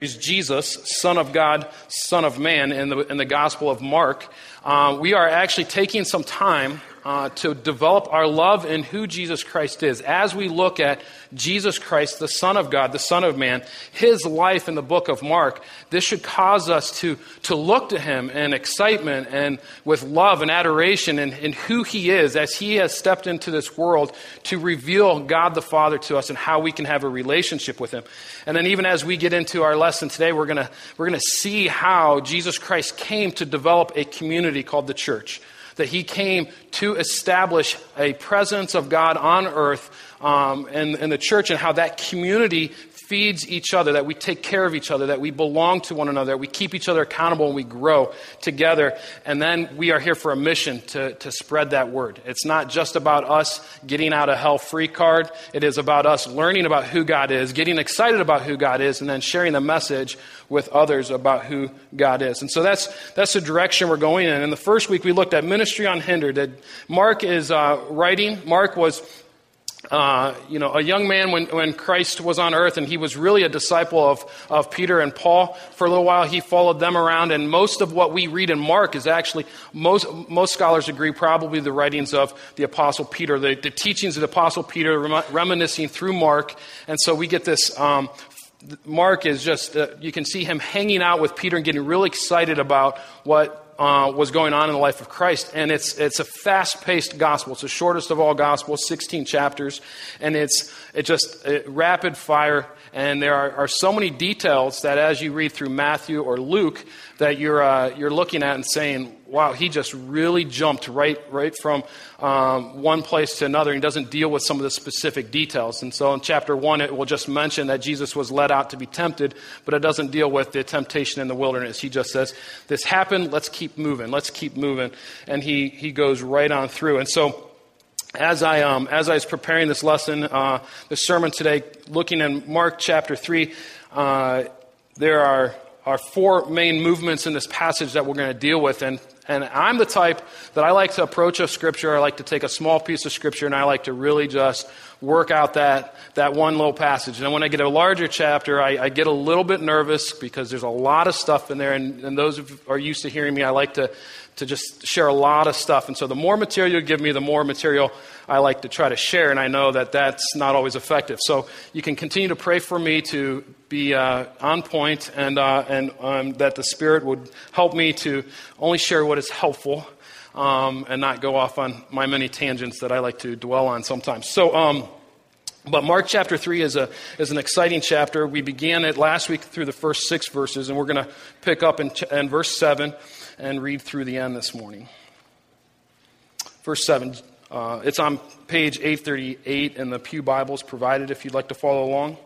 is Jesus, Son of God, Son of Man, in the, in the Gospel of Mark. Uh, we are actually taking some time uh, to develop our love in who Jesus Christ is. As we look at Jesus Christ, the Son of God, the Son of Man, his life in the book of Mark, this should cause us to, to look to him in excitement and with love and adoration in, in who he is as he has stepped into this world to reveal God the Father to us and how we can have a relationship with him. And then, even as we get into our lesson today, we're going we're going to see how Jesus Christ came to develop a community called the church that he came to establish a presence of God on earth um, and, and the church, and how that community feeds each other, that we take care of each other, that we belong to one another, that we keep each other accountable and we grow together. And then we are here for a mission to, to spread that word. It's not just about us getting out a hell free card, it is about us learning about who God is, getting excited about who God is, and then sharing the message with others about who God is. And so that's, that's the direction we're going in. In the first week, we looked at ministry unhindered. Mark is uh, writing. Mark was uh, you know, a young man when, when Christ was on earth, and he was really a disciple of, of Peter and Paul. For a little while, he followed them around, and most of what we read in Mark is actually, most, most scholars agree, probably the writings of the Apostle Peter, the, the teachings of the Apostle Peter reminiscing through Mark. And so we get this um, Mark is just, uh, you can see him hanging out with Peter and getting really excited about what uh, was going on in the life of Christ. And it's, it's a fast paced gospel. It's the shortest of all gospels, 16 chapters. And it's, it just uh, rapid fire. And there are, are, so many details that as you read through Matthew or Luke, that you're, uh, you're looking at and saying, wow, he just really jumped right, right from um, one place to another. He doesn't deal with some of the specific details. And so in chapter one, it will just mention that Jesus was led out to be tempted, but it doesn't deal with the temptation in the wilderness. He just says, this happened, let's keep moving, let's keep moving. And he, he goes right on through. And so, as I, um, as I was preparing this lesson, uh, the sermon today, looking in Mark chapter 3, uh, there are are four main movements in this passage that we're going to deal with. And, and I'm the type that I like to approach a scripture. I like to take a small piece of scripture and I like to really just work out that, that one little passage. And when I get a larger chapter, I, I get a little bit nervous because there's a lot of stuff in there. And, and those who are used to hearing me, I like to, to just share a lot of stuff. And so the more material you give me, the more material I like to try to share. And I know that that's not always effective. So you can continue to pray for me to be uh, on point and, uh, and um, that the Spirit would help me to only share what is helpful um, and not go off on my many tangents that I like to dwell on sometimes. So, um, but Mark chapter 3 is, a, is an exciting chapter. We began it last week through the first six verses, and we're going to pick up in, in verse 7 and read through the end this morning. Verse 7. Uh, it's on page 838 in the Pew Bibles provided if you'd like to follow along.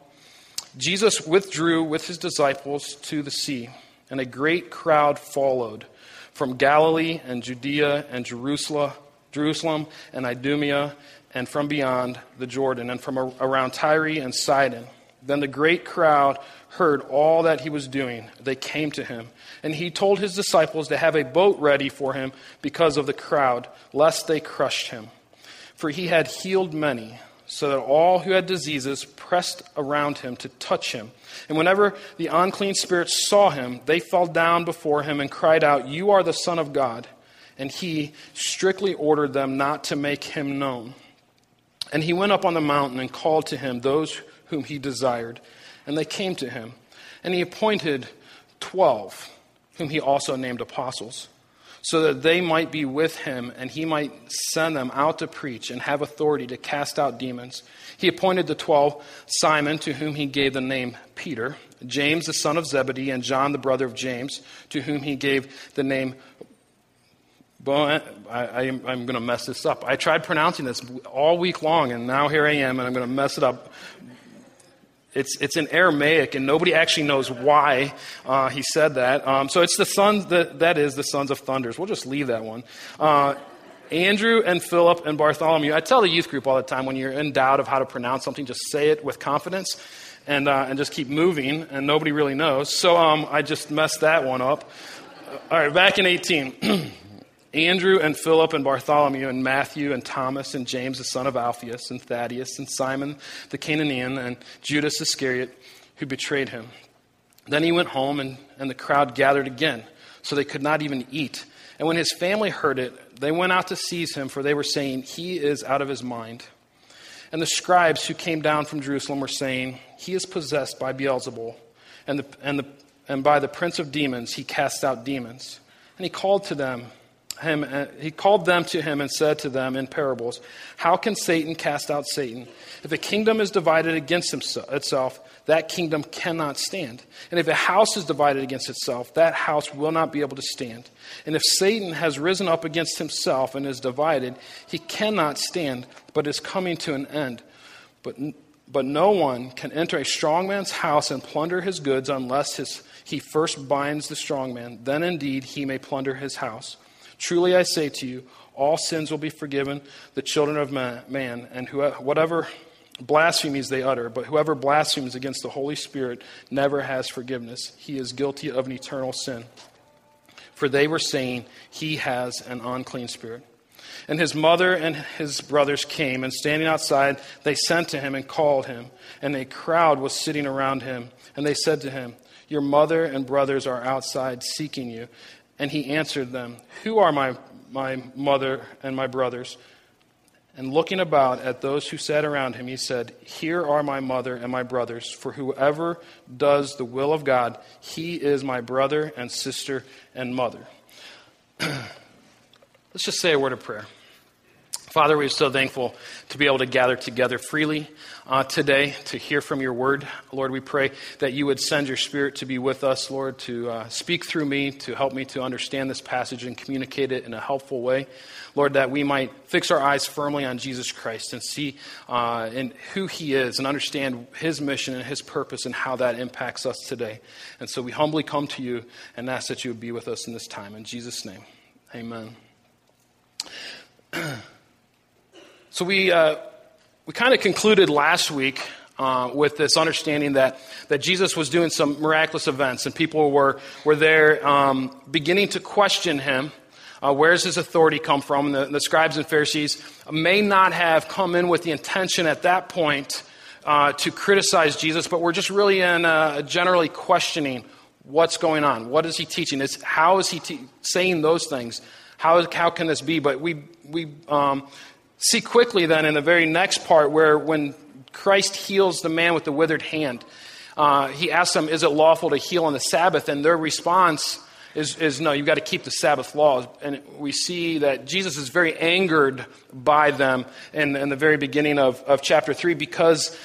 Jesus withdrew with his disciples to the sea, and a great crowd followed from Galilee and Judea and Jerusalem, Jerusalem and Idumea, and from beyond the Jordan, and from around Tyre and Sidon. Then the great crowd heard all that he was doing. They came to him, and he told his disciples to have a boat ready for him because of the crowd, lest they crushed him. For he had healed many, so that all who had diseases pressed around him to touch him and whenever the unclean spirits saw him, they fell down before him and cried out, You are the Son of God. And he strictly ordered them not to make him known. And he went up on the mountain and called to him those whom he desired. And they came to him. And he appointed twelve, whom he also named apostles so that they might be with him and he might send them out to preach and have authority to cast out demons. He appointed the twelve Simon, to whom he gave the name Peter, James the son of Zebedee, and John the brother of James, to whom he gave the name. I, am going to mess this up. I tried pronouncing this all week long, and now here I am, and I'm going to mess it up. It's, it's in Aramaic, and nobody actually knows why uh, he said that. Um, so it's the sons, that, that is the sons of thunders. We'll just leave that one. Uh, Andrew and Philip and Bartholomew. I tell the youth group all the time when you're in doubt of how to pronounce something, just say it with confidence and, uh, and just keep moving, and nobody really knows. So um, I just messed that one up. All right, back in 18. Andrew and Philip and Bartholomew and Matthew and Thomas and James the son of Alphaeus and Thaddeus and Simon the Cananaean and Judas Iscariot who betrayed him. Then he went home, and, and the crowd gathered again, so they could not even eat. And when his family heard it, they went out to seize him, for they were saying, He is out of his mind. And the scribes who came down from Jerusalem were saying, He is possessed by Beelzebul, and, the, and, the, and by the prince of demons he casts out demons. And he called to them, him, uh, he called them to him and said to them in parables, How can Satan cast out Satan? If a kingdom is divided against itself, that kingdom cannot stand. And if a house is divided against itself, that house will not be able to stand. And if Satan has risen up against himself and is divided, he cannot stand, but is coming to an end. But, but no one can enter a strong man's house and plunder his goods unless his, he first binds the strong man. Then indeed he may plunder his house. Truly I say to you, all sins will be forgiven the children of man, and whoever, whatever blasphemies they utter, but whoever blasphemes against the Holy Spirit never has forgiveness. He is guilty of an eternal sin. For they were saying, He has an unclean spirit. And his mother and his brothers came, and standing outside, they sent to him and called him. And a crowd was sitting around him. And they said to him, Your mother and brothers are outside seeking you. And he answered them, Who are my, my mother and my brothers? And looking about at those who sat around him, he said, Here are my mother and my brothers, for whoever does the will of God, he is my brother and sister and mother. Let's just say a word of prayer. Father, we're so thankful to be able to gather together freely uh, today to hear from your word. Lord, we pray that you would send your spirit to be with us, Lord, to uh, speak through me, to help me to understand this passage and communicate it in a helpful way. Lord, that we might fix our eyes firmly on Jesus Christ and see uh, in who he is and understand his mission and his purpose and how that impacts us today. And so we humbly come to you and ask that you would be with us in this time. In Jesus' name, amen. So we, uh, we kind of concluded last week uh, with this understanding that, that Jesus was doing some miraculous events and people were, were there um, beginning to question him. Uh, where's his authority come from? The, the, scribes and Pharisees may not have come in with the intention at that point uh, to criticize Jesus, but we're just really in generally questioning what's going on. What is he teaching? Is, how is he te- saying those things? How, how can this be? But we, we um, see quickly then in the very next part where when Christ heals the man with the withered hand, uh, he asks them, Is it lawful to heal on the Sabbath? And their response is, is no, you've got to keep the Sabbath laws. And we see that Jesus is very angered by them in, in the very beginning of, of chapter 3 because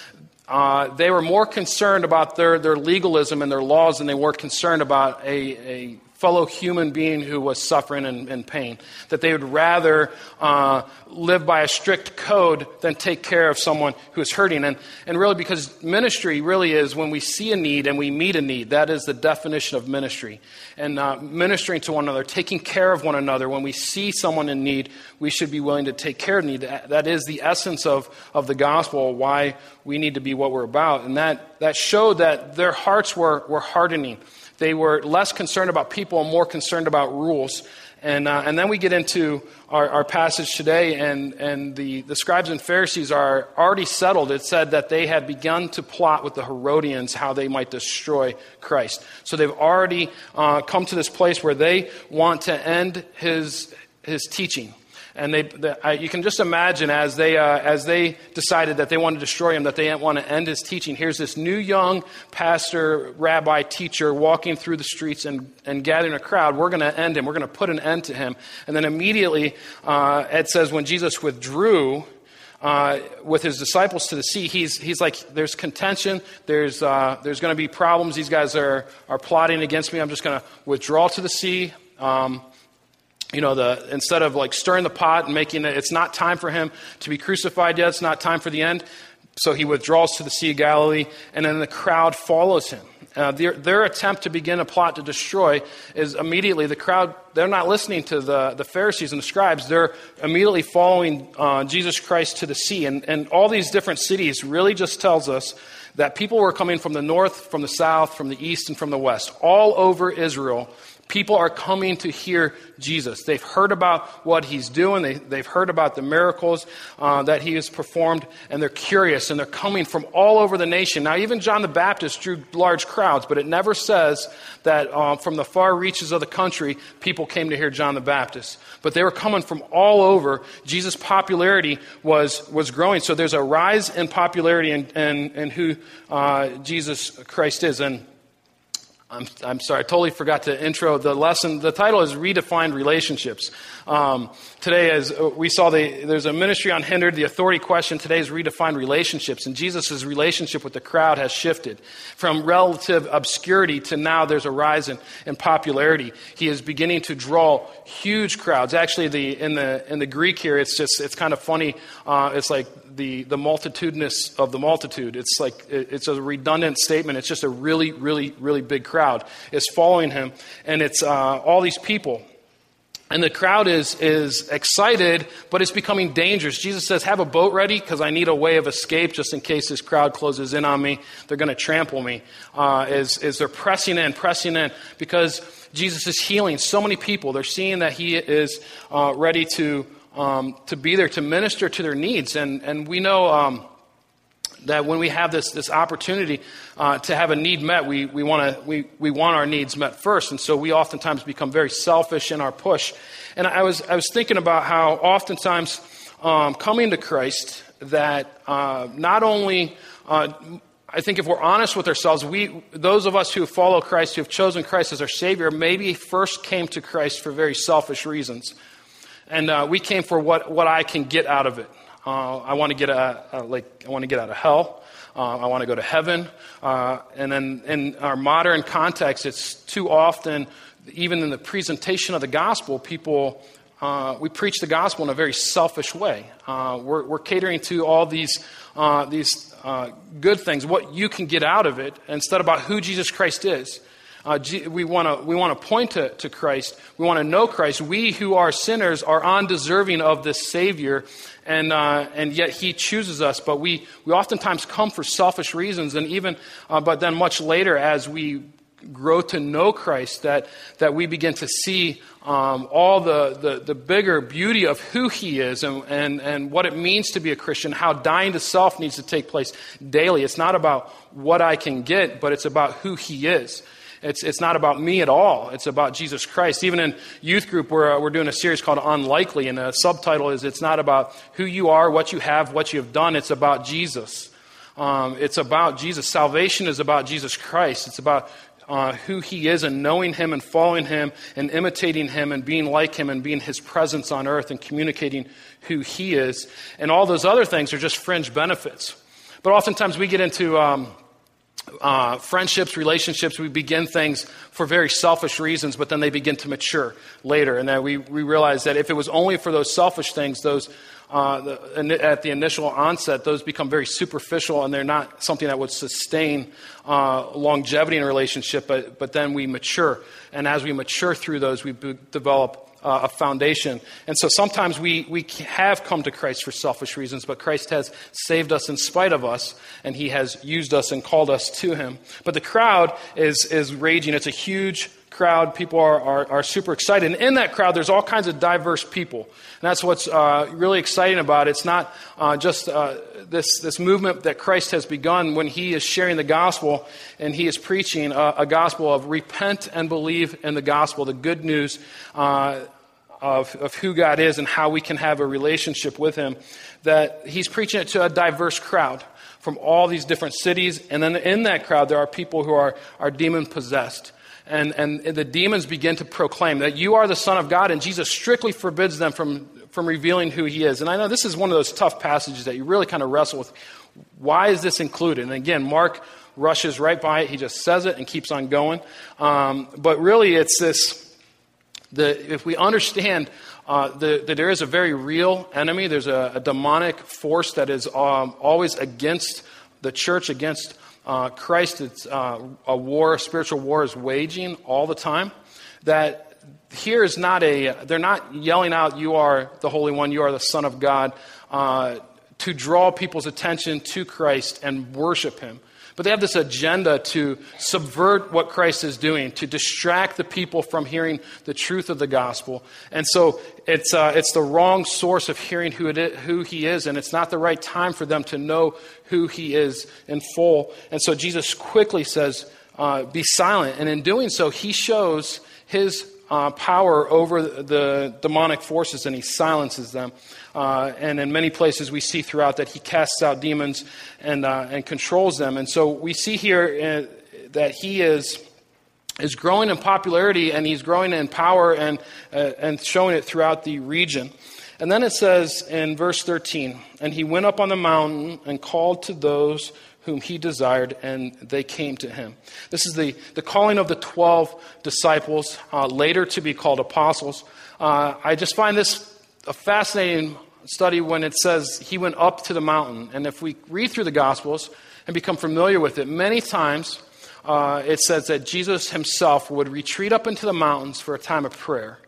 uh, they were more concerned about their, their legalism and their laws than they were concerned about a, a fellow human being who was suffering and in pain. That they would rather uh, live by a strict code than take care of someone who is hurting. And, and really, because ministry really is when we see a need and we meet a need. That is the definition of ministry. And uh, ministering to one another, taking care of one another. When we see someone in need, we should be willing to take care of need. That is the essence of, of the gospel, why we need to be what we're about. And that, that showed that their hearts were, were hardening. They were less concerned about people and more concerned about rules. And, uh, and then we get into our, our passage today, and, and the, the scribes and Pharisees are already settled. It said that they had begun to plot with the Herodians how they might destroy Christ. So they've already uh, come to this place where they want to end his, his teaching. And they, the, uh, you can just imagine as they, uh, as they decided that they wanted to destroy him, that they didn't want to end his teaching. Here's this new young pastor, rabbi, teacher walking through the streets and, and gathering a crowd. We're going to end him. We're going to put an end to him. And then immediately, uh, it says when Jesus withdrew, uh, with his disciples to the sea, he's, he's like, there's contention, there's, uh, there's going to be problems. These guys are, are plotting against me. I'm just going to withdraw to the sea. Um, you know, the, instead of like stirring the pot and making it, it's not time for him to be crucified yet. It's not time for the end. So he withdraws to the Sea of Galilee, and then the crowd follows him. Uh, their, their, attempt to begin a plot to destroy is immediately the crowd, they're not listening to the, the Pharisees and the scribes. They're immediately following uh, Jesus Christ to the sea. And, and all these different cities really just tells us that people were coming from the north, from the south, from the east, and from the west, all over Israel People are coming to hear Jesus. They've heard about what he's doing, they, they've heard about the miracles uh, that he has performed, and they're curious, and they're coming from all over the nation. Now, even John the Baptist drew large crowds, but it never says that uh, from the far reaches of the country, people came to hear John the Baptist. But they were coming from all over. Jesus' popularity was, was growing. So there's a rise in popularity in, in, in who uh, Jesus Christ is. And I'm, I'm sorry, I totally forgot to intro the lesson. The title is Redefined Relationships. Um, today, as we saw, the, there's a ministry on unhindered, the authority question. Today is redefined relationships. And Jesus' relationship with the crowd has shifted from relative obscurity to now there's a rise in, in popularity. He is beginning to draw huge crowds. Actually, the, in, the, in the Greek here, it's just, it's kind of funny. Uh, it's like the, the multitudinous of the multitude. It's like, it's a redundant statement. It's just a really, really, really big crowd is following him. And it's uh, all these people. And the crowd is, is excited, but it's becoming dangerous. Jesus says, Have a boat ready because I need a way of escape just in case this crowd closes in on me. They're going to trample me. Uh, as, as they're pressing in, pressing in, because Jesus is healing so many people. They're seeing that he is uh, ready to, um, to be there to minister to their needs. And, and we know. Um, that when we have this, this opportunity uh, to have a need met, we, we, wanna, we, we want our needs met first. And so we oftentimes become very selfish in our push. And I was, I was thinking about how oftentimes um, coming to Christ, that uh, not only, uh, I think if we're honest with ourselves, we, those of us who follow Christ, who have chosen Christ as our Savior, maybe first came to Christ for very selfish reasons. And uh, we came for what, what I can get out of it. Uh, I want to get a, a, like I want to get out of hell. Uh, I want to go to heaven. Uh, and then in our modern context, it's too often, even in the presentation of the gospel, people uh, we preach the gospel in a very selfish way. Uh, we're, we're, catering to all these these good things, what you can get out of it, instead about who Jesus Christ is. Uh, we want to we want to point to, Christ. We want to know Christ. We who are sinners are undeserving of this Savior, and uh, and yet He chooses us. But we we oftentimes come for selfish reasons, and even uh, but then much later as we grow to know Christ, that that we begin to see um, all the, the the bigger beauty of who He is, and, and and what it means to be a Christian. How dying to self needs to take place daily. It's not about what I can get, but it's about who He is. It's, it's not about me at all. It's about Jesus Christ. Even in youth group, we're, uh, we're doing a series called Unlikely, and the subtitle is It's not about who you are, what you have, what you have done. It's about Jesus. Um, it's about Jesus. Salvation is about Jesus Christ. It's about uh, who he is and knowing him and following him and imitating him and being like him and being his presence on earth and communicating who he is. And all those other things are just fringe benefits. But oftentimes we get into. Um, uh, friendships, relationships, we begin things for very selfish reasons, but then they begin to mature later. And then we, we realize that if it was only for those selfish things, those uh, the, at the initial onset, those become very superficial and they're not something that would sustain uh, longevity in a relationship, but, but then we mature. And as we mature through those, we develop uh, a foundation. And so sometimes we, we have come to Christ for selfish reasons, but Christ has saved us in spite of us, and he has used us and called us to him. But the crowd is, is raging. It's a huge crowd. People are, are, are super excited. And in that crowd, there's all kinds of diverse people. And that's what's uh, really exciting about it. It's not uh, just uh, this, this movement that Christ has begun when he is sharing the gospel and he is preaching a, a gospel of repent and believe in the gospel, the good news uh, of, of who God is and how we can have a relationship with him. That he's preaching it to a diverse crowd from all these different cities. And then in that crowd, there are people who are, are demon possessed. And, and the demons begin to proclaim that you are the Son of God, and Jesus strictly forbids them from from revealing who he is. And I know this is one of those tough passages that you really kind of wrestle with. Why is this included? And again, Mark rushes right by it. He just says it and keeps on going. Um, but really, it's this the, if we understand uh, the, that there is a very real enemy, there's a, a demonic force that is um, always against the church, against uh, Christ. It's uh, a war, a spiritual war is waging all the time. That here is not a, they're not yelling out, You are the Holy One, you are the Son of God, uh, to draw people's attention to Christ and worship Him. But they have this agenda to subvert what Christ is doing, to distract the people from hearing the truth of the gospel. And so it's, uh, it's the wrong source of hearing who, is, who he is, and it's not the right time for them to know who he is in full. And so Jesus quickly says, uh, Be silent. And in doing so, he shows his uh, power over the demonic forces and he silences them. Uh, and in many places, we see throughout that he casts out demons and, uh, and controls them. And so we see here uh, that he is, is growing in popularity and he's growing in power and, uh, and showing it throughout the region. And then it says in verse 13, and he went up on the mountain and called to those whom he desired, and they came to him. This is the, the calling of the 12 disciples, uh, later to be called apostles. Uh, I just find this a fascinating study when it says he went up to the mountain. And if we read through the Gospels and become familiar with it, many times uh, it says that Jesus himself would retreat up into the mountains for a time of prayer.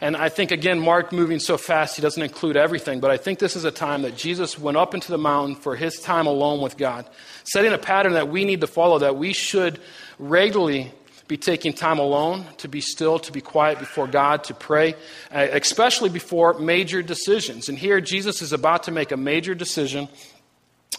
And I think, again, Mark moving so fast, he doesn't include everything, but I think this is a time that Jesus went up into the mountain for his time alone with God, setting a pattern that we need to follow, that we should regularly be taking time alone to be still, to be quiet before God, to pray, uh, especially before major decisions. And here, Jesus is about to make a major decision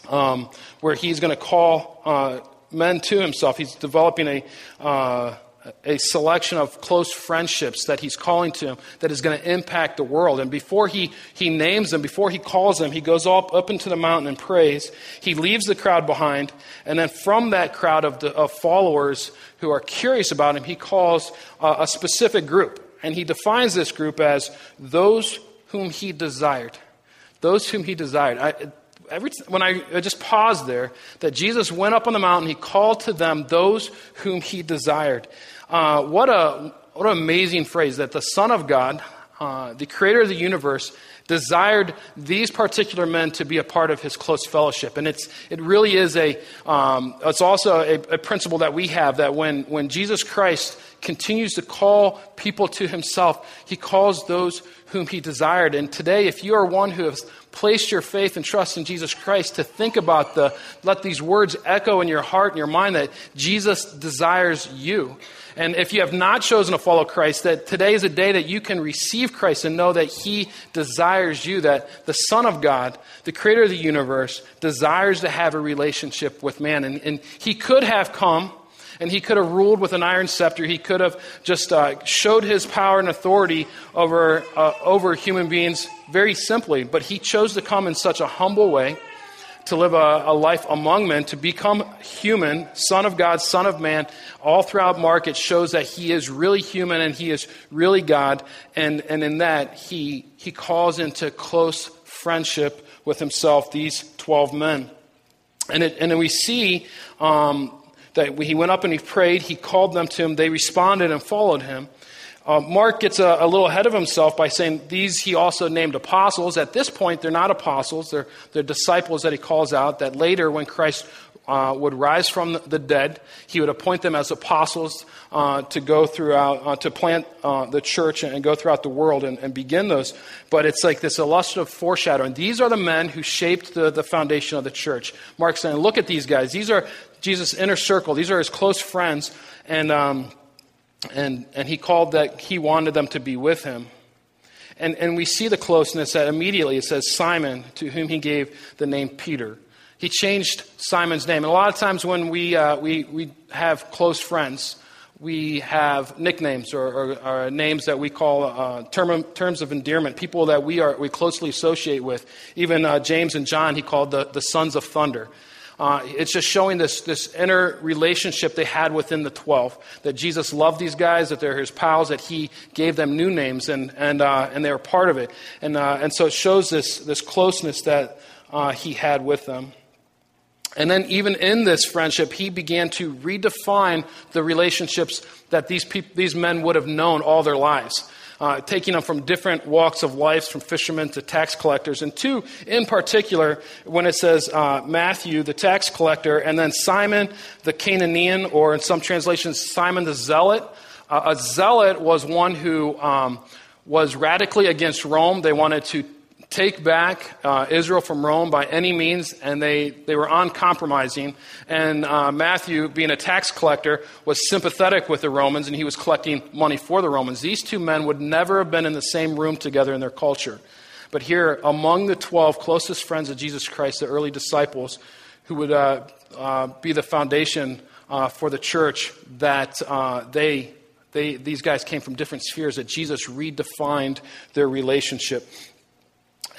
um, where he's going to call uh, men to himself. He's developing a. Uh, a selection of close friendships that he's calling to him that is going to impact the world. And before he, he names them, before he calls them, he goes up, up into the mountain and prays. He leaves the crowd behind. And then from that crowd of, the, of followers who are curious about him, he calls uh, a specific group. And he defines this group as those whom he desired. Those whom he desired. I, every, when I, I just paused there, that Jesus went up on the mountain, he called to them those whom he desired. Uh, what, a, what an amazing phrase that the Son of God, uh, the creator of the universe, desired these particular men to be a part of his close fellowship. And it's, it really is a, um, it's also a, a principle that we have that when, when Jesus Christ continues to call people to himself, he calls those whom he desired. And today, if you are one who has placed your faith and trust in Jesus Christ, to think about the, let these words echo in your heart and your mind that Jesus desires you. And if you have not chosen to follow Christ, that today is a day that you can receive Christ and know that He desires you, that the Son of God, the creator of the universe, desires to have a relationship with man. And, and He could have come and he could have ruled with an iron scepter. He could have just uh, showed his power and authority over, uh, over human beings very simply. But he chose to come in such a humble way to live a, a, life among men, to become human, Son of God, Son of Man. All throughout Mark, it shows that he is really human and he is really God. And, and in that, he, he calls into close friendship with himself these 12 men. And, it, and then we see um, that he went up and he prayed, he called them to him, they responded and followed him. Uh, Mark gets a, a, little ahead of himself by saying these he also named apostles. At this point, they're not apostles, they're, they're disciples that he calls out. That later, when Christ uh, would rise from the dead, he would appoint them as apostles uh, to go throughout, uh, to plant uh, the church and, go throughout the world and, and, begin those. But it's like this illustrative foreshadowing. These are the men who shaped the, the foundation of the church. Mark's saying, look at these guys. These are Jesus' inner circle. These are his close friends. And, um, and, and he called that he wanted them to be with him. And, and we see the closeness that immediately it says Simon, to whom he gave the name Peter. He changed Simon's name. And a lot of times when we, uh, we, we have close friends, we have nicknames or, or, or names that we call uh, term, terms of endearment, people that we, are, we closely associate with. Even uh, James and John, he called the, the sons of thunder. Uh, it's just showing this, this inner relationship they had within the 12. That Jesus loved these guys, that they're his pals, that he gave them new names, and, and, uh, and they were part of it. And, uh, and so it shows this, this closeness that uh, he had with them. And then, even in this friendship, he began to redefine the relationships that these, these men would have known all their lives uh, taking them from different walks of life, from fishermen to tax collectors. And two, in particular, when it says uh, Matthew, the tax collector, and then Simon the Canaanian, or in some translations, Simon the Zealot. Uh, a zealot was one who um, was radically against Rome. They wanted to take back uh, Israel from Rome by any means, and they, they were uncompromising. And uh, Matthew, being a tax collector, was sympathetic with the Romans, and he was collecting money for the Romans. These two men would never have been in the same room together in their culture. But here, among the 12 closest friends of Jesus Christ, the early disciples, who would uh, uh be the foundation uh, for the church, that uh, they they, these guys came from different spheres, that Jesus redefined their relationship.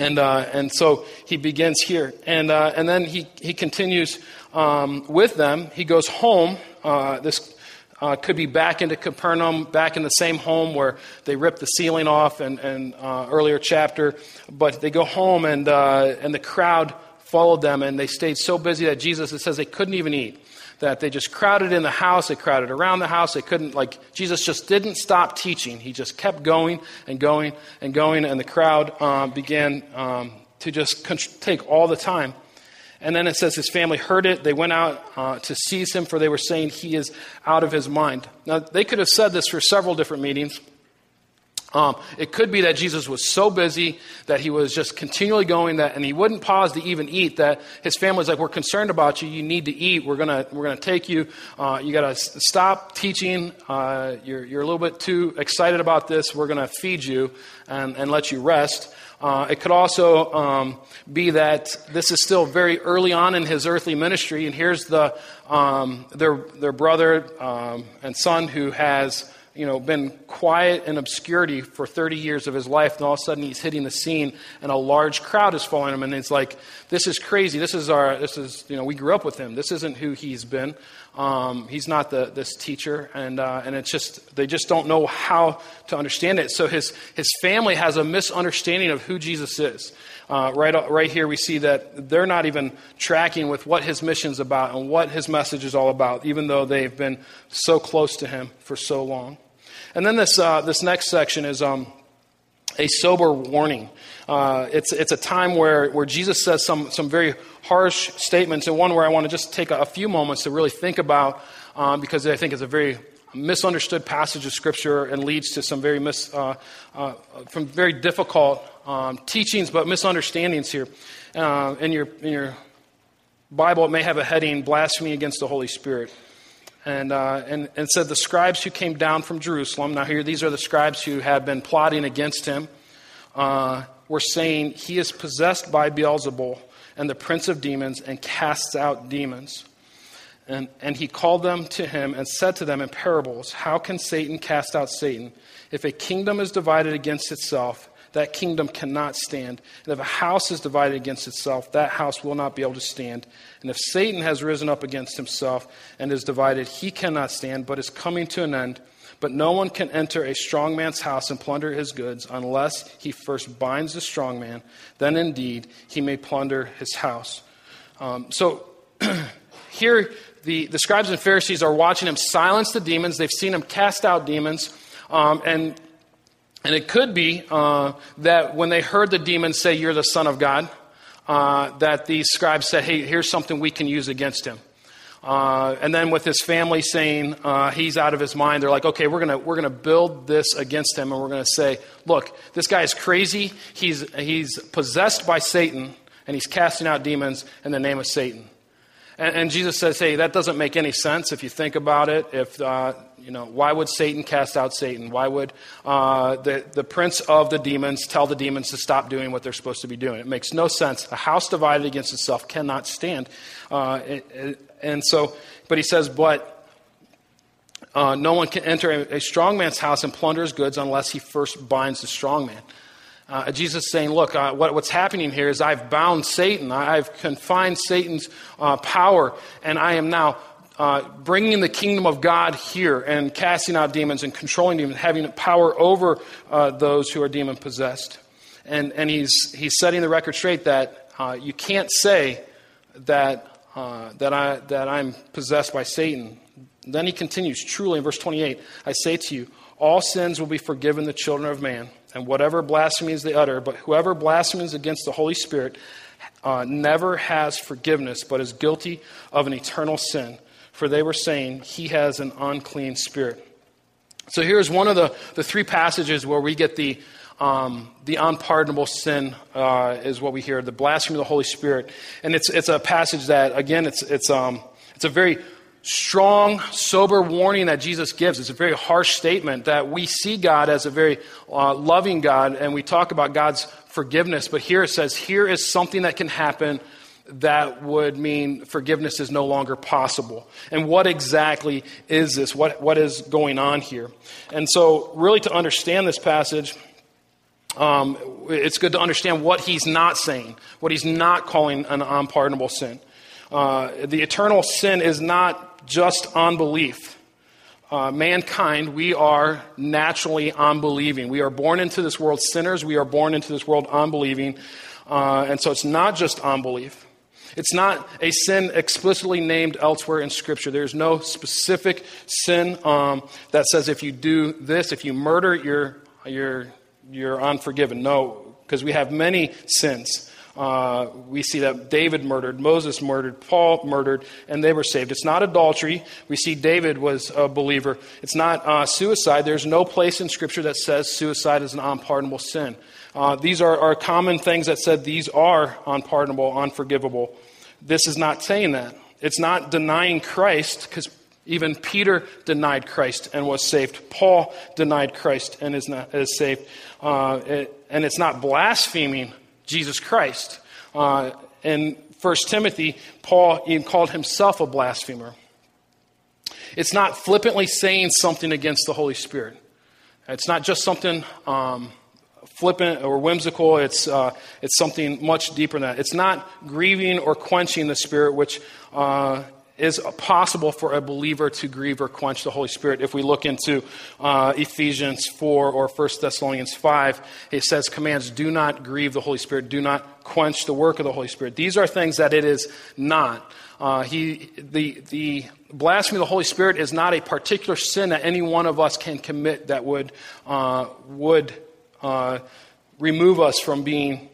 And, uh, and so he begins here. And, uh, and then he, he continues um, with them. He goes home. Uh, this uh, could be back into Capernaum, back in the same home where they ripped the ceiling off and, and uh, earlier chapter. But they go home, and, uh, and the crowd followed them, and they stayed so busy that Jesus, it says they couldn't even eat that they just crowded in the house, they crowded around the house. They couldn't, like, Jesus just didn't stop teaching. He just kept going and going and going, and the crowd um, began um, to just take all the time. And then it says his family heard it. They went out uh, to seize him, for they were saying he is out of his mind. Now, they could have said this for several different meetings. Um, it could be that Jesus was so busy that he was just continually going that, and he wouldn't pause to even eat. That his family was like, "We're concerned about you. You need to eat. We're gonna we're gonna take you. Uh, you got to stop teaching. Uh, you're you're a little bit too excited about this. We're gonna feed you and and let you rest." Uh, it could also um, be that this is still very early on in his earthly ministry, and here's the um, their their brother um, and son who has you know, been quiet in obscurity for 30 years of his life, and all of a sudden he's hitting the scene, and a large crowd is following him, and it's like, this is crazy. This is our, this is, you know, we grew up with him. This isn't who he's been. Um, he's not the, this teacher, and, uh, and it's just, they just don't know how to understand it. So his, his family has a misunderstanding of who Jesus is. Uh, right, right here, we see that they're not even tracking with what his mission's about and what his message is all about, even though they've been so close to him for so long. And then this, uh, this next section is um, a sober warning. Uh, it's, it's a time where, where Jesus says some, some very harsh statements, and one where I want to just take a, a few moments to really think about um, because I think it's a very misunderstood passage of Scripture and leads to some very, mis, uh, uh, from very difficult um, teachings, but misunderstandings here. Uh, in, your, in your Bible, it may have a heading Blasphemy Against the Holy Spirit. And, uh, and, and said, The scribes who came down from Jerusalem, now here, these are the scribes who had been plotting against him, uh, were saying, He is possessed by Beelzebul and the prince of demons and casts out demons. And, and he called them to him and said to them in parables, How can Satan cast out Satan? If a kingdom is divided against itself, that kingdom cannot stand. And if a house is divided against itself, that house will not be able to stand. And if Satan has risen up against himself and is divided, he cannot stand, but is coming to an end. But no one can enter a strong man's house and plunder his goods unless he first binds the strong man. Then indeed he may plunder his house. Um, so here, the, the scribes and Pharisees are watching him silence the demons. They've seen him cast out demons. Um, and and it could be uh, that when they heard the demons say, You're the Son of God, uh, that these scribes said, Hey, here's something we can use against him. Uh, and then with his family saying uh, he's out of his mind, they're like, okay, we're going we're gonna build this against him, and we're going to say, look, this guy is crazy. He's, he's possessed by Satan, and he's casting out demons in the name of Satan. And, and Jesus says, hey, that doesn't make any sense if you think about it. If uh, you know, why would Satan cast out Satan? Why would uh, the, the prince of the demons tell the demons to stop doing what they're supposed to be doing? It makes no sense. A house divided against itself cannot stand. Uh, and so, but he says, but uh, no one can enter a, a, strong man's house and plunder his goods unless he first binds the strong man. Uh, Jesus is saying, Look, uh, what, what's happening here is I've bound Satan. I've confined Satan's uh, power, and I am now uh, bringing the kingdom of God here and casting out demons and controlling demons, having power over uh, those who are demon possessed. And, and he's, he's setting the record straight that uh, you can't say that, uh, that, I, that I'm possessed by Satan. Then he continues, truly, in verse 28, I say to you, all sins will be forgiven the children of man, and whatever blasphemies they utter, but whoever blasphemes against the Holy Spirit uh, never has forgiveness, but is guilty of an eternal sin for they were saying, He has an unclean spirit. So here's one of the, the three passages where we get the, um, the unpardonable sin uh, is what we hear, the blasphemy of the Holy Spirit. And it's, it's a passage that, again, it's, it's, um, it's a very strong, sober warning that Jesus gives. It's a very harsh statement that we see God as a very uh, loving God, and we talk about God's forgiveness. But here it says, here is something that can happen that would mean forgiveness is no longer possible. And what exactly is this? What, what is going on here? And so, really, to understand this passage, um, it's good to understand what he's not saying, what he's not calling an unpardonable sin. Uh, the eternal sin is not just unbelief. Uh, mankind, we are naturally unbelieving. We are born into this world sinners. We are born into this world unbelieving. Uh, and so it's not just unbelief. It's not a sin explicitly named elsewhere in Scripture. There's no specific sin um, that says if you do this, if you murder, you're, you're, you're unforgiven. No, because we have many sins. Uh, we see that David murdered, Moses murdered, Paul murdered, and they were saved. It's not adultery. We see David was a believer. It's not uh, suicide. There's no place in Scripture that says suicide is an unpardonable sin. Uh, these are, are common things that said these are unpardonable, unforgivable. This is not saying that. It's not denying Christ, because even Peter denied Christ and was saved. Paul denied Christ and is, not, is saved. Uh, it, and it's not blaspheming Jesus Christ. Uh, in 1 Timothy, Paul even called himself a blasphemer. It's not flippantly saying something against the Holy Spirit. It's not just something um, flippant or whimsical. It's, uh, it's something much deeper than that. It's not grieving or quenching the Spirit, which uh, is possible for a believer to grieve or quench the Holy Spirit. If we look into uh, Ephesians 4 or 1 Thessalonians 5, it says, commands, do not grieve the Holy Spirit, do not quench the work of the Holy Spirit. These are things that it is not. Uh, he, the, the blasphemy of the Holy Spirit is not a particular sin that any one of us can commit that would, uh, would uh, remove us from being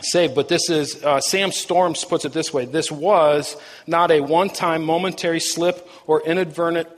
saved. But this is, uh, Sam Storms puts it this way this was not a one time momentary slip or inadvertent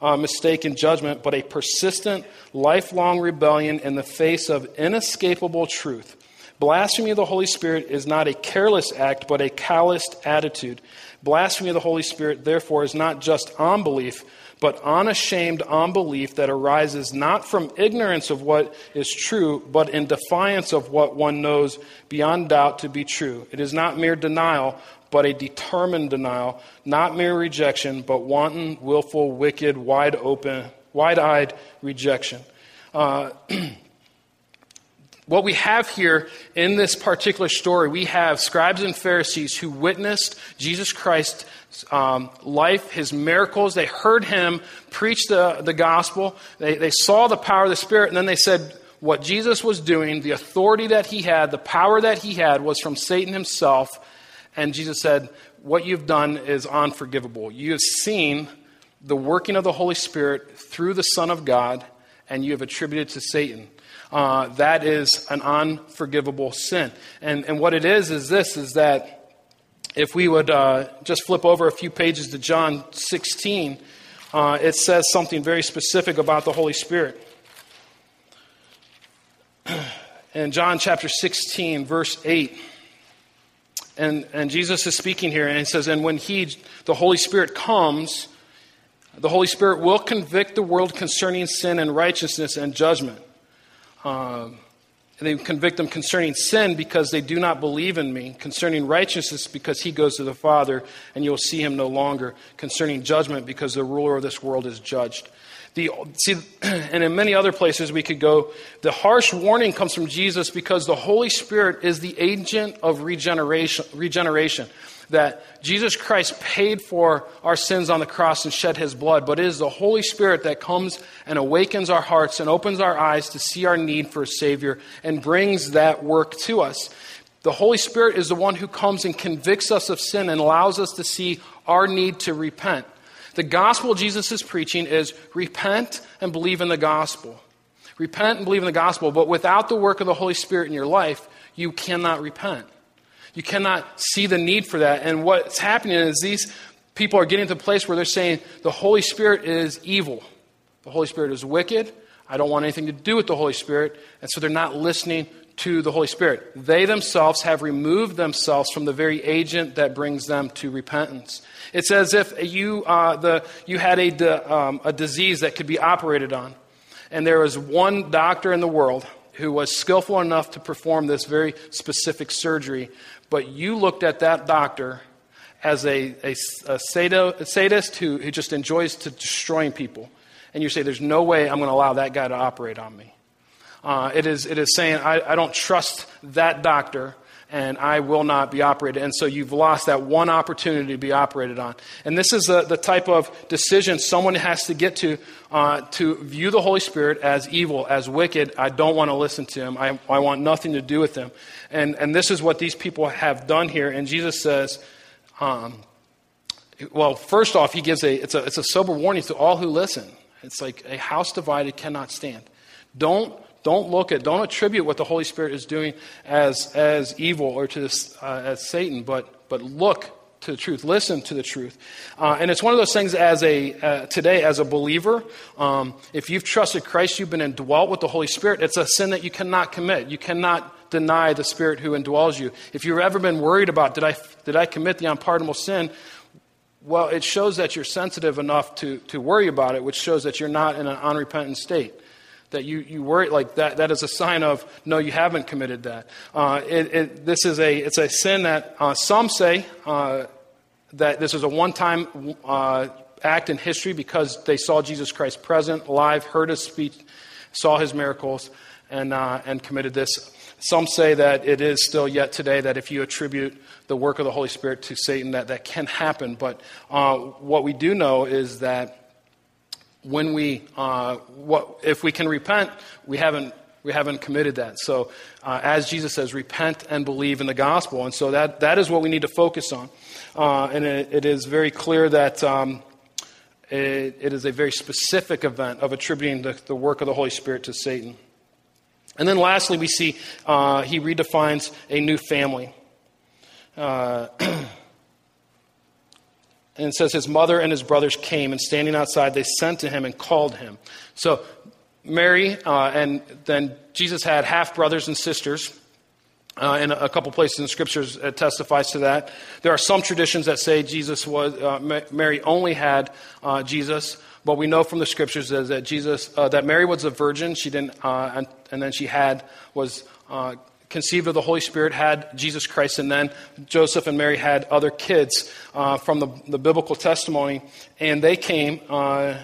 uh, mistake in judgment, but a persistent, lifelong rebellion in the face of inescapable truth. Blasphemy of the Holy Spirit is not a careless act, but a calloused attitude. Blasphemy of the Holy Spirit, therefore, is not just unbelief, but unashamed unbelief that arises not from ignorance of what is true, but in defiance of what one knows beyond doubt to be true. It is not mere denial, but a determined denial, not mere rejection, but wanton, willful, wicked, wide open, wide eyed rejection. Uh, what we have here in this particular story, we have scribes and Pharisees who witnessed Jesus Christ's um, life, his miracles. They heard him preach the, the gospel. They, they saw the power of the Spirit, and then they said what Jesus was doing, the authority that he had, the power that he had was from Satan himself. And Jesus said, What you've done is unforgivable. You have seen the working of the Holy Spirit through the Son of God, and you have attributed to Satan. Uh, that is an unforgivable sin. And, and what it is, is this, is that if we would uh, just flip over a few pages to John 16, uh, it says something very specific about the Holy Spirit. In John chapter 16, verse 8, and, and Jesus is speaking here, and he says, And when he, the Holy Spirit, comes, the Holy Spirit will convict the world concerning sin and righteousness and judgment. Um, they convict them concerning sin because they do not believe in me, concerning righteousness because he goes to the Father and you'll see him no longer, concerning judgment because the ruler of this world is judged. The, see, and in many other places we could go, the harsh warning comes from Jesus because the Holy Spirit is the agent of regeneration. regeneration that Jesus Christ paid for our sins on the cross and shed his blood, but it is the Holy Spirit that comes and awakens our hearts and opens our eyes to see our need for a Savior and brings that work to us. The Holy Spirit is the one who comes and convicts us of sin and allows us to see our need to repent. The gospel Jesus is preaching is repent and believe in the gospel. Repent and believe in the gospel, but without the work of the Holy Spirit in your life, you cannot repent. You cannot see the need for that. And what's happening is these people are getting to a place where they're saying the Holy Spirit is evil, the Holy Spirit is wicked. I don't want anything to do with the Holy Spirit. And so they're not listening to the Holy Spirit. They themselves have removed themselves from the very agent that brings them to repentance. It's as if you, uh, the, you had a, um, a disease that could be operated on, and there was one doctor in the world who was skillful enough to perform this very specific surgery, but you looked at that doctor as a, a, a sadist who, who just enjoys to destroying people. And you say, There's no way I'm going to allow that guy to operate on me. Uh, it, is, it is saying, I, I don't trust that doctor and I will not be operated. And so you've lost that one opportunity to be operated on. And this is the, the type of decision someone has to get to uh, to view the Holy Spirit as evil, as wicked. I don't want to listen to him. I, I want nothing to do with him. And, and this is what these people have done here. And Jesus says, um, well, first off, he gives a it's, a, it's a sober warning to all who listen. It's like a house divided cannot stand. Don't don't look at, don't attribute what the Holy Spirit is doing as, as evil or to this, uh, as Satan, but, but look to the truth. Listen to the truth. Uh, and it's one of those things as a, uh, today, as a believer, um, if you've trusted Christ, you've been indwelt with the Holy Spirit, it's a sin that you cannot commit. You cannot deny the Spirit who indwells you. If you've ever been worried about, did I, did I commit the unpardonable sin? Well, it shows that you're sensitive enough to, to worry about it, which shows that you're not in an unrepentant state that you, you worry like that that is a sign of no you haven't committed that. Uh, it, it, this is a it's a sin that uh, some say uh, that this is a one-time uh, act in history because they saw jesus christ present alive heard his speech saw his miracles and, uh, and committed this. Some say that it is still yet today that if you attribute the work of the holy spirit to satan that that can happen. But uh, what we do know is that when we, uh, what, if we can repent, we haven't, we haven't committed that. So, uh, as Jesus says, repent and believe in the gospel. And so that, that is what we need to focus on. Uh, and it, it is very clear that um, it, it is a very specific event of attributing the, the, work of the Holy Spirit to Satan. And then lastly, we see uh, he redefines a new family. Uh, And it says his mother and his brothers came, and standing outside, they sent to him and called him. So Mary, uh, and then Jesus had half brothers and sisters. Uh, in a couple places in the scriptures it testifies to that. There are some traditions that say Jesus was uh, Mary only had uh, Jesus, but we know from the scriptures that Jesus uh, that Mary was a virgin. She didn't, uh, and, and, then she had was conceived of the Holy Spirit, had Jesus Christ, and then Joseph and Mary had other kids uh, from the, the, biblical testimony, and they came uh,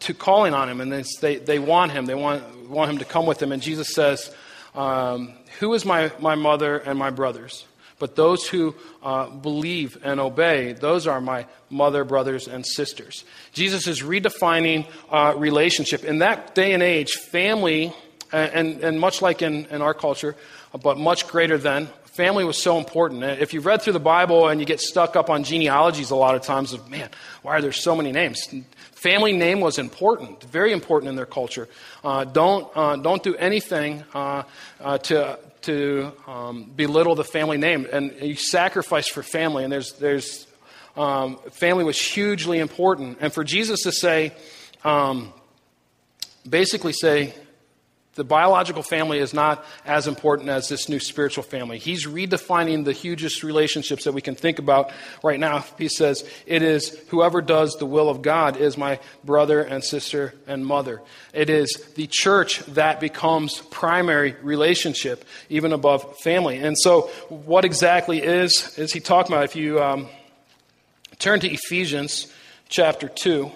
to calling on him, and they, they, they, want him. They want, want him to come with them. And Jesus says, um, Who is my, my mother and my brothers? But those who uh, believe and obey, those are my mother, brothers, and sisters. Jesus is redefining uh, relationship. In that day and age, family, and, and much like in, in our culture, but much greater than. Family was so important. If you've read through the Bible and you get stuck up on genealogies a lot of times, of man, why are there so many names? Family name was important, very important in their culture. Uh, don't, uh, don't do anything uh, uh to, to um, belittle the family name. And you sacrifice for family, and there's, there's um, family was hugely important. And for Jesus to say, um, basically say, the biological family is not as important as this new spiritual family. He's redefining the hugest relationships that we can think about right now. He says, It is whoever does the will of God is my brother and sister and mother. It is the church that becomes primary relationship, even above family. And so, what exactly is, is he talking about? If you um, turn to Ephesians chapter 2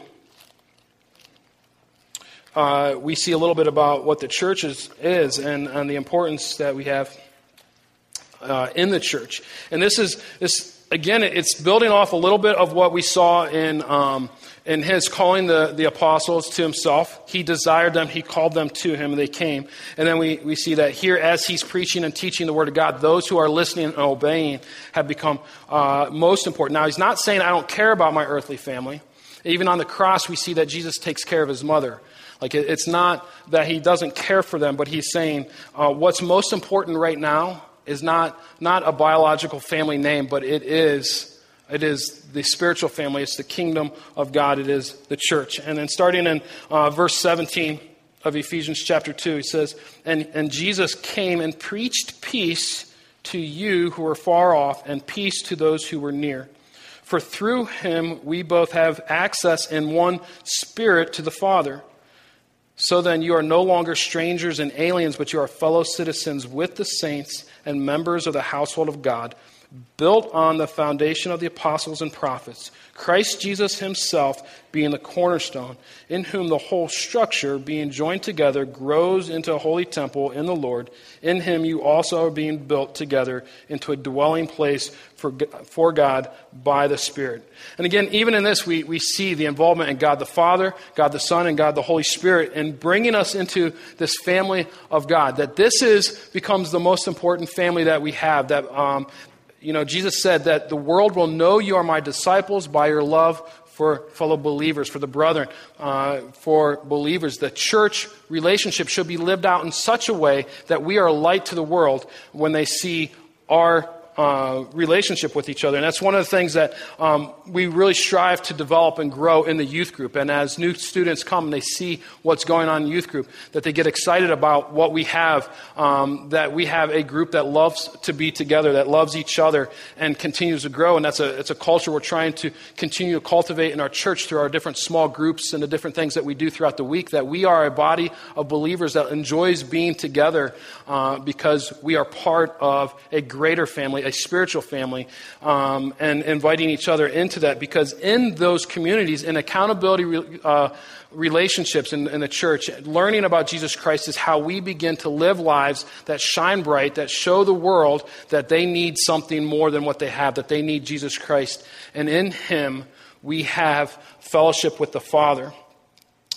uh, we see a little bit about what the church is, is and, and the importance that we have uh, in the church. And this is this again. It's building off a little bit of what we saw in um, in his calling the, the apostles to himself. He desired them. He called them to him. And they came. And then we, we see that here, as he's preaching and teaching the word of God, those who are listening and obeying have become uh, most important. Now, he's not saying I don't care about my earthly family. Even on the cross, we see that Jesus takes care of his mother. Like, it's not that he doesn't care for them, but he's saying uh, what's most important right now is not, not a biological family name, but it is, it is the spiritual family. It's the kingdom of God. It is the church. And then starting in uh, verse 17 of Ephesians chapter 2. He says, and, and Jesus came and preached peace to you who were far off, and peace to those who were near. For through him we both have access in one spirit to the Father. So then, you are no longer strangers and aliens, but you are fellow citizens with the saints and members of the household of God, built on the foundation of the apostles and prophets Christ Jesus himself being the cornerstone, in whom the whole structure, being joined together, grows into a holy temple in the Lord. In him you also are being built together into a dwelling place for, for God by the Spirit. And again, even in this, we, we see the involvement in God the Father, God the Son, and God the Holy Spirit in bringing us into this family of God. That this is becomes the most important family that we have. That um, you know, Jesus said that the world will know you are my disciples by your love for fellow believers, for the brethren, uh, for believers. The church relationship should be lived out in such a way that we are a light to the world when they see our uh, relationship with each other. And that's one of the things that um, we really strive to develop and grow in the youth group. And as new students come and they see what's going on in youth group, that they get excited about what we have, um, that we have a group that loves to be together, that loves each other, and continues to grow. And that's a, it's a culture we're trying to continue to cultivate in our church through our different small groups and the different things that we do throughout the week, that we are a body of believers that enjoys being together uh, because we are part of a greater family, a spiritual family, um, and inviting each other into that because in those communities, in accountability uh, relationships in, in the church, learning about Jesus Christ is how we begin to live lives that shine bright, that show the world that they need something more than what they have, that they need Jesus Christ. And in Him, we have fellowship with the Father.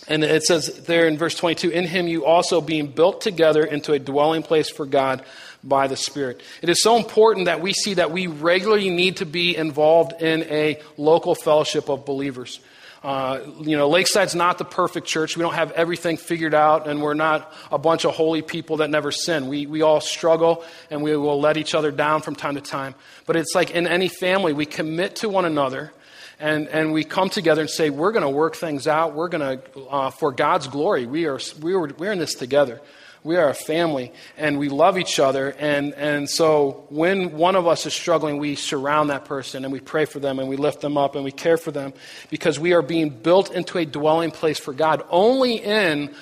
And it says there in verse 22 In him you also being built together into a dwelling place for God by the Spirit. It is so important that we see that we regularly need to be involved in a local fellowship of believers. Uh, you know, Lakeside's not the perfect church. We don't have everything figured out, and we're not a bunch of holy people that never sin. We, we all struggle, and we will let each other down from time to time. But it's like in any family, we commit to one another and, and we come together and say, we're going to work things out. We're going to, uh, for God's glory, we are, we are, we're in this together. We are a family and we love each other. And, and so when one of us is struggling, we surround that person and we pray for them and we lift them up and we care for them because we are being built into a dwelling place for God. Only in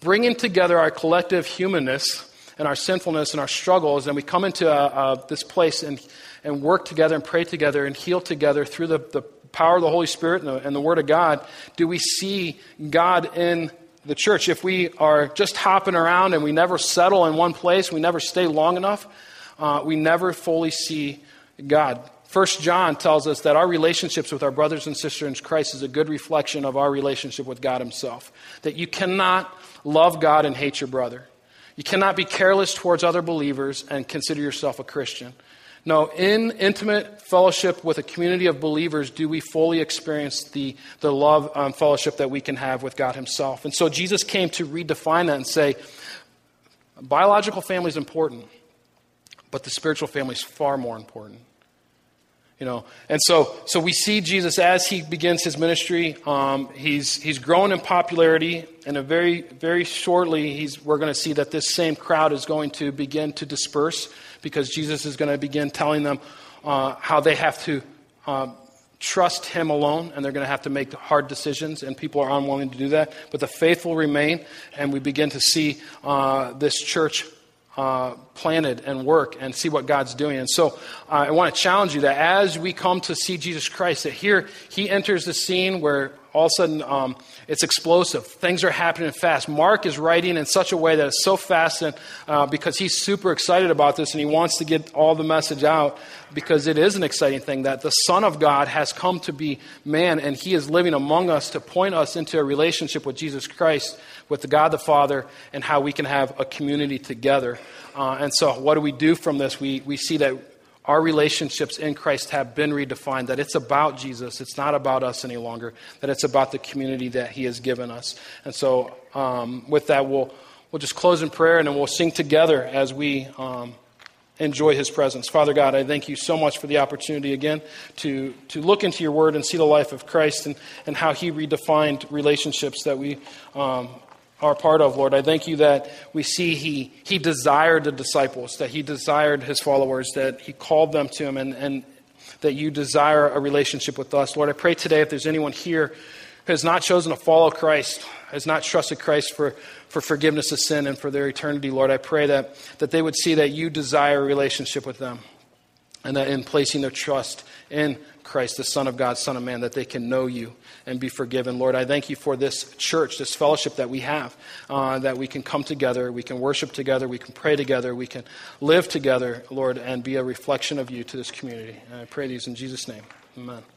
bringing together our collective humanness and our sinfulness and our struggles, and we come into uh, uh, this place and, and work together and pray together and heal together through the, the power of the Holy Spirit and the, and the Word of God, do we see God in the church? If we are just hopping around and we never settle in one place, we never stay long enough, uh, we never fully see God. First John tells us that our relationships with our brothers and sisters in Christ is a good reflection of our relationship with God Himself. That you cannot love God and hate your brother. You cannot be careless towards other believers and consider yourself a Christian. No, in intimate fellowship with a community of believers do we fully experience the, the love and um, fellowship that we can have with God Himself. And so Jesus came to redefine that and say, biological family is important, but the spiritual family is far more important. You know, and so so we see Jesus as he begins his ministry. Um, he's he's grown in popularity, and a very very shortly he's we're going to see that this same crowd is going to begin to disperse because Jesus is going to begin telling them uh, how they have to uh, trust Him alone, and they're going to have to make hard decisions, and people are unwilling to do that. But the faithful remain, and we begin to see uh, this church uh, planted and work and see what God's doing. And so uh, I want to challenge you that as we come to see Jesus Christ, that here He enters the scene where all of a sudden um, it's explosive. Things are happening fast. Mark is writing in such a way that it's so fast and, uh, because he's super excited about this and he wants to get all the message out because it is an exciting thing that the Son of God has come to be man and he is living among us to point us into a relationship with Jesus Christ, with the God the Father, and how we can have a community together. Uh, and so, what do we do from this? We, we see that our relationships in Christ have been redefined, that it's about Jesus. It's not about us any longer, that it's about the community that He has given us. And so, um, with that, we'll, we'll just close in prayer and then we'll sing together as we um, enjoy His presence. Father God, I thank you so much for the opportunity again to, to look into your word and see the life of Christ and, and how He redefined relationships that we um, are part of, Lord. I thank you that we see he, he desired the disciples, that he desired his followers, that he called them to him, and, and that you desire a relationship with us. Lord, I pray today if there's anyone here who has not chosen to follow Christ, has not trusted Christ for, for forgiveness of sin and for their eternity, Lord, I pray that, that they would see that you desire a relationship with them and that in placing their trust in Christ, the Son of God, Son of Man, that they can know you and be forgiven. Lord, I thank you for this church, this fellowship that we have, uh, that we can come together, we can worship together, we can pray together, we can live together, Lord, and be a reflection of you to this community. And I pray these in Jesus' name. Amen.